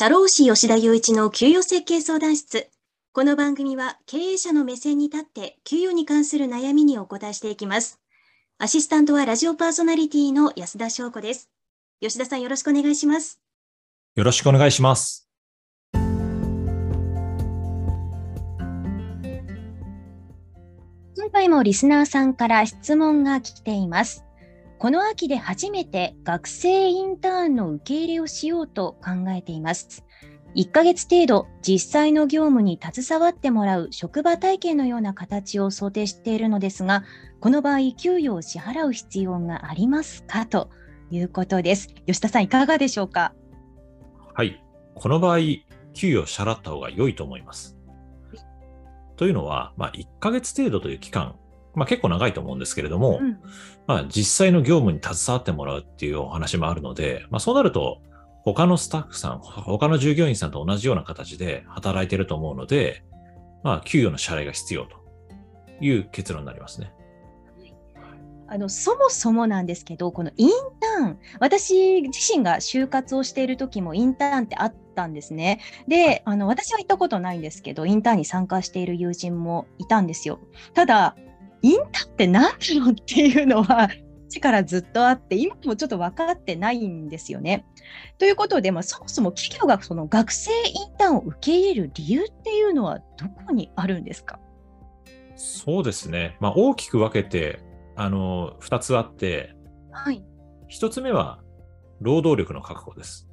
社労士吉田雄一の給与設計相談室。この番組は経営者の目線に立って給与に関する悩みにお答えしていきます。アシスタントはラジオパーソナリティの安田翔子です。吉田さんよろしくお願いします。よろしくお願いします。今回もリスナーさんから質問が来ています。この秋で初めて学生インターンの受け入れをしようと考えています。1ヶ月程度実際の業務に携わってもらう職場体験のような形を想定しているのですが、この場合、給与を支払う必要がありますかということです。吉田さん、いかがでしょうか？はい。この場合、給与を支払った方が良いと思います。というのは、まあ、1ヶ月程度という期間まあ、結構長いと思うんですけれども、うん、まあ、実際の業務に携わってもらうっていうお話もあるので、まあ、そうなると、他のスタッフさん、他の従業員さんと同じような形で働いていると思うので、まあ、給与の支払いが必要という結論になりますね。あのそもそもなんですけど、このインターン、私自身が就活をしている時もインターンってあったんですね。で、あの私は行ったことないんですけど、インターンに参加している友人もいたんですよ。ただ、インタって何なのっていうのは、からずっとあって、今もちょっと分かってないんですよね。ということで、まあ、そもそも企業がその学生インターンを受け入れる理由っていうのはどこにあるんですか？そうですね、まあ、大きく分けてあの2つあって、はい、1つ目は労働力の確保です。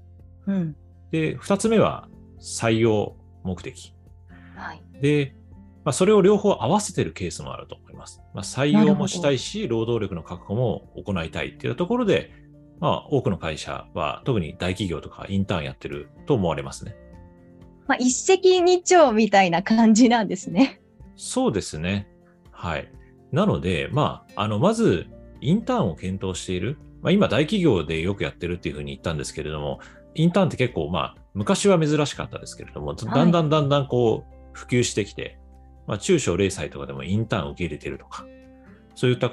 うん、で2つ目は採用目的。はい、でまあ、それを両方合わせてるケースもあると思います。まあ、採用もしたいし、労働力の確保も行いたいっていうところで、まあ、多くの会社は、特に大企業とかインターンやってると思われますね。まあ、一石二鳥みたいな感じなんですね。そうですね。はい。なので、まあ、あの、まず、インターンを検討している。まあ、今、大企業でよくやってるっていうふうに言ったんですけれども、インターンって結構、まあ、昔は珍しかったですけれども、だんだんだんだんこう、普及してきて、まあ、中小零細とかでもインターンを受け入れているとか、そういった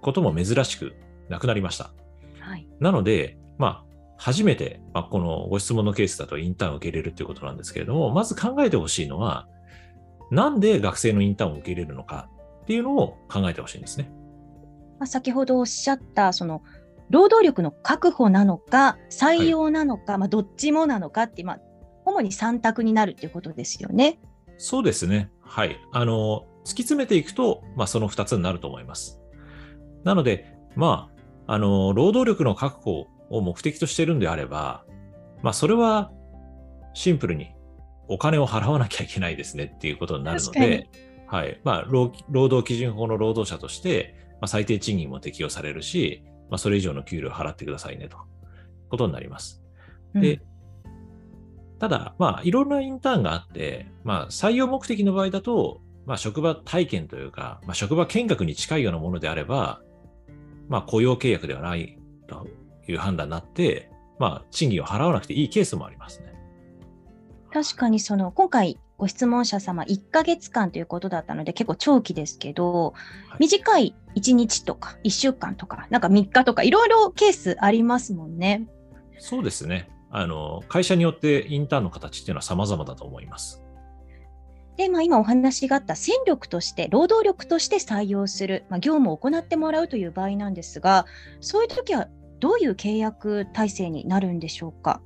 ことも珍しくなくなりました。はい、なので、まあ、初めて、まあ、このご質問のケースだとインターンを受け入れるということなんですけれども、まず考えてほしいのは、なんで学生のインターンを受け入れるのかっていうのを考えてほしいんですね。まあ、先ほどおっしゃった、その、労働力の確保なのか、採用なのか、はい、まあ、どっちもなのかって、まあ、主に3択になるっていうことですよね。そうですね。はい。あの、突き詰めていくと、まあ、その2つになると思います。なので、まあ、あの、労働力の確保を目的としているんであれば、まあ、それはシンプルにお金を払わなきゃいけないですねっていうことになるので、はい。まあ、労働基準法の労働者として、まあ、最低賃金も適用されるし、まあ、それ以上の給料を払ってくださいねと。ことになります。で、うんただ、まあ、いろんなインターンがあって、まあ、採用目的の場合だと、まあ、職場体験というか、まあ、職場見学に近いようなものであれば、まあ、雇用契約ではないという判断になって、まあ、賃金を払わなくていいケースもありますね。確かにその今回ご質問者様1ヶ月間ということだったので結構長期ですけど、はい、短い1日とか1週間とかなんか3日とかいろいろケースありますもんね。そうですね。あの、会社によってインターンの形っていうのは様々だと思います。で、まあ、今お話があった戦力として、労働力として採用する、まあ、業務を行ってもらうという場合なんですが、そういう時はどういう契約体制になるんでしょうか？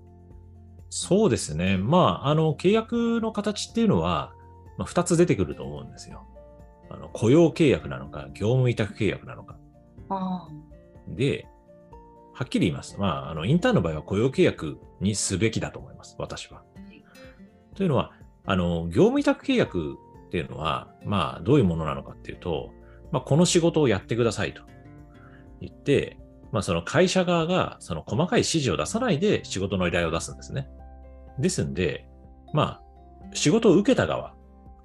そうですね。まあ、あの、契約の形っていうのは、まあ、2つ出てくると思うんですよ。あの雇用契約なのか、業務委託契約なのか。あで、はっきり言います。まあ、あの、インターンの場合は雇用契約にすべきだと思います、私は。というのは、あの、業務委託契約っていうのは、まあ、どういうものなのかっていうと、まあ、この仕事をやってくださいと言って、まあ、その会社側が、その細かい指示を出さないで仕事の依頼を出すんですね。ですんで、まあ、仕事を受けた側、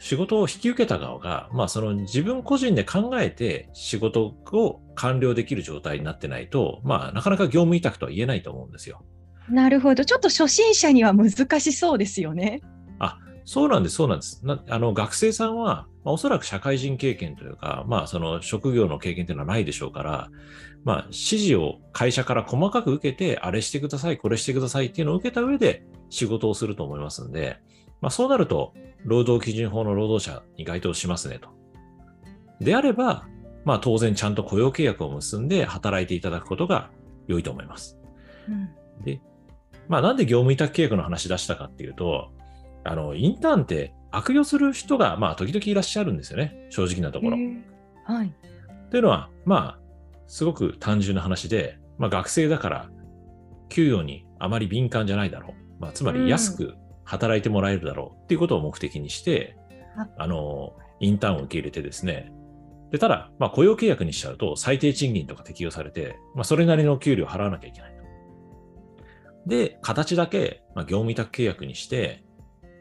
仕事を引き受けた側が、まあ、その自分個人で考えて仕事を完了できる状態になってないと、まあ、なかなか業務委託とは言えないと思うんですよ。なるほど。ちょっと初心者には難しそうですよね。あ、そうなんです、そうなんです。なあの学生さんは、まあ、おそらく社会人経験というか、まあ、その職業の経験というのはないでしょうから、まあ、指示を会社から細かく受けて、あれしてください、これしてくださいっていうのを受けた上で仕事をすると思いますんで、まあ、そうなると、労働基準法の労働者に該当しますねと。であれば、まあ、当然ちゃんと雇用契約を結んで働いていただくことが良いと思います。うん、で、まあ、なんで業務委託契約の話出したかっていうと、あの、インターンって悪用する人が、まあ、時々いらっしゃるんですよね。正直なところ。はい。というのは、まあ、すごく単純な話で、まあ、学生だから、給与にあまり敏感じゃないだろう。まあ、つまり安く働いてもらえるだろうっていうことを目的にして、うん、あの、インターンを受け入れてですね。で、ただ、まあ、雇用契約にしちゃうと、最低賃金とか適用されて、まあ、それなりの給料を払わなきゃいけないと。で、形だけ、まあ、業務委託契約にして、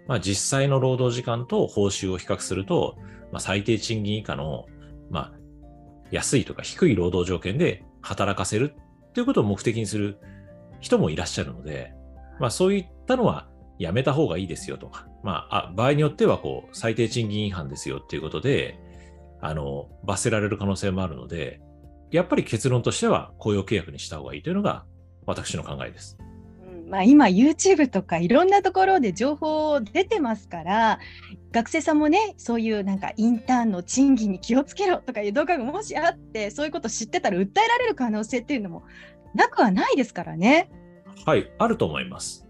まあ、実際の労働時間と報酬を比較すると、まあ、最低賃金以下の、まあ、安いとか低い労働条件で働かせるということを目的にする人もいらっしゃるので、まあ、そういったのはやめた方がいいですよとか、まあ、あ場合によってはこう最低賃金違反ですよっていうことで、あの、罰せられる可能性もあるので、やっぱり結論としては雇用契約にした方がいいというのが私の考えです。まあ、今 YouTube とかいろんなところで情報出てますから学生さんもねそういうなんかインターンの賃金に気をつけろとかいう動画がもしあってそういうこと知ってたら訴えられる可能性っていうのもなくはないですからね。はいあると思います。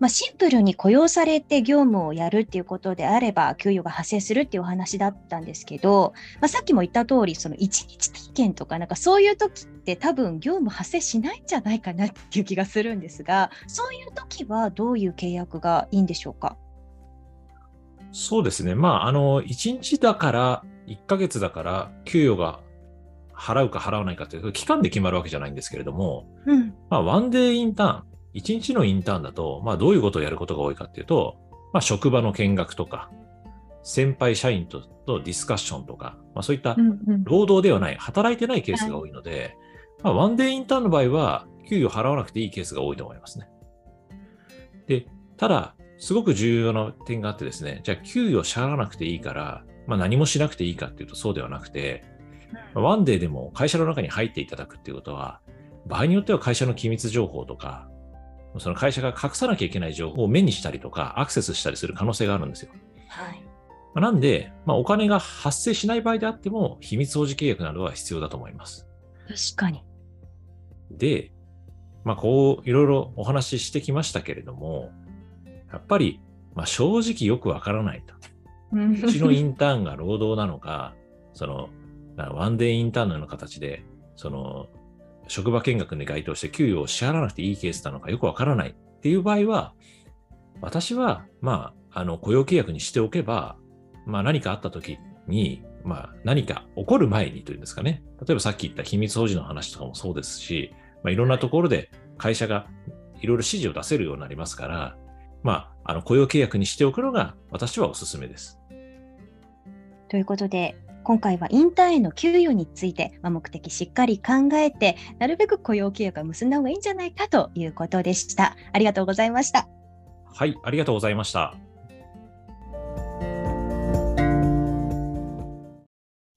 まあ、シンプルに雇用されて業務をやるっていうことであれば給与が発生するっていうお話だったんですけど、まあ、さっきも言った通りその一日体験とかなんかそういう時って多分業務発生しないんじゃないかなっていう気がするんですがそういう時はどういう契約がいいんでしょうか？そうですね。まああの1日だから1ヶ月だから給与が払うか払わないかっていう期間で決まるわけじゃないんですけれども、うん、まあ、ワンデーインターン1日のインターンだと、まあ、どういうことをやることが多いかっていうと、まあ、職場の見学とか、先輩社員ととディスカッションとか、まあ、そういった労働ではない、働いてないケースが多いので、まあ、ワンデーインターンの場合は、給与払わなくていいケースが多いと思いますね。で、ただ、すごく重要な点があってですね、じゃあ給与支払わなくていいから、まあ、何もしなくていいかっていうとそうではなくて、ワンデーでも会社の中に入っていただくっていうことは、場合によっては会社の機密情報とか、その会社が隠さなきゃいけない情報を目にしたりとか、アクセスしたりする可能性があるんですよ。はい。なんで、まあ、お金が発生しない場合であっても、秘密保持契約などは必要だと思います。確かに。で、まあ、こう、いろいろお話ししてきましたけれども、やっぱり、まあ、正直よくわからないと。うちのインターンが労働なのか、その、ワンデーインターンのような形で、その、職場見学に該当して給与を支払わなくていいケースなのかよくわからないっていう場合は、私は、まあ、あの、雇用契約にしておけば、まあ何かあった時に、まあ何か起こる前にというんですかね。例えばさっき言った秘密保持の話とかもそうですし、まあいろんなところで会社がいろいろ指示を出せるようになりますから、まあ、あの雇用契約にしておくのが私はおすすめです。ということで、今回はインターンへの給与について、まあ、目的しっかり考えて、なるべく雇用契約を結んだ方がいいんじゃないかということでした。ありがとうございました。はい、ありがとうございました。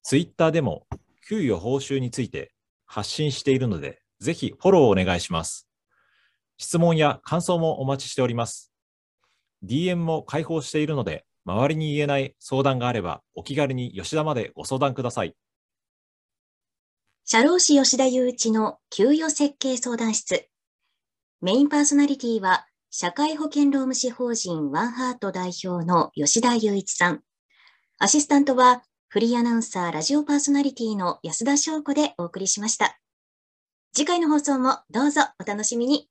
ツイッターでも給与報酬について発信しているので、ぜひフォローお願いします。質問や感想もお待ちしております。DM も開放しているので、周りに言えない相談があれば、お気軽に吉田までご相談ください。社労士吉田雄一の給与設計相談室。メインパーソナリティは、社会保険労務士法人ワンハート代表の吉田雄一さん。アシスタントは、フリーアナウンサーラジオパーソナリティの安田翔子でお送りしました。次回の放送もどうぞお楽しみに。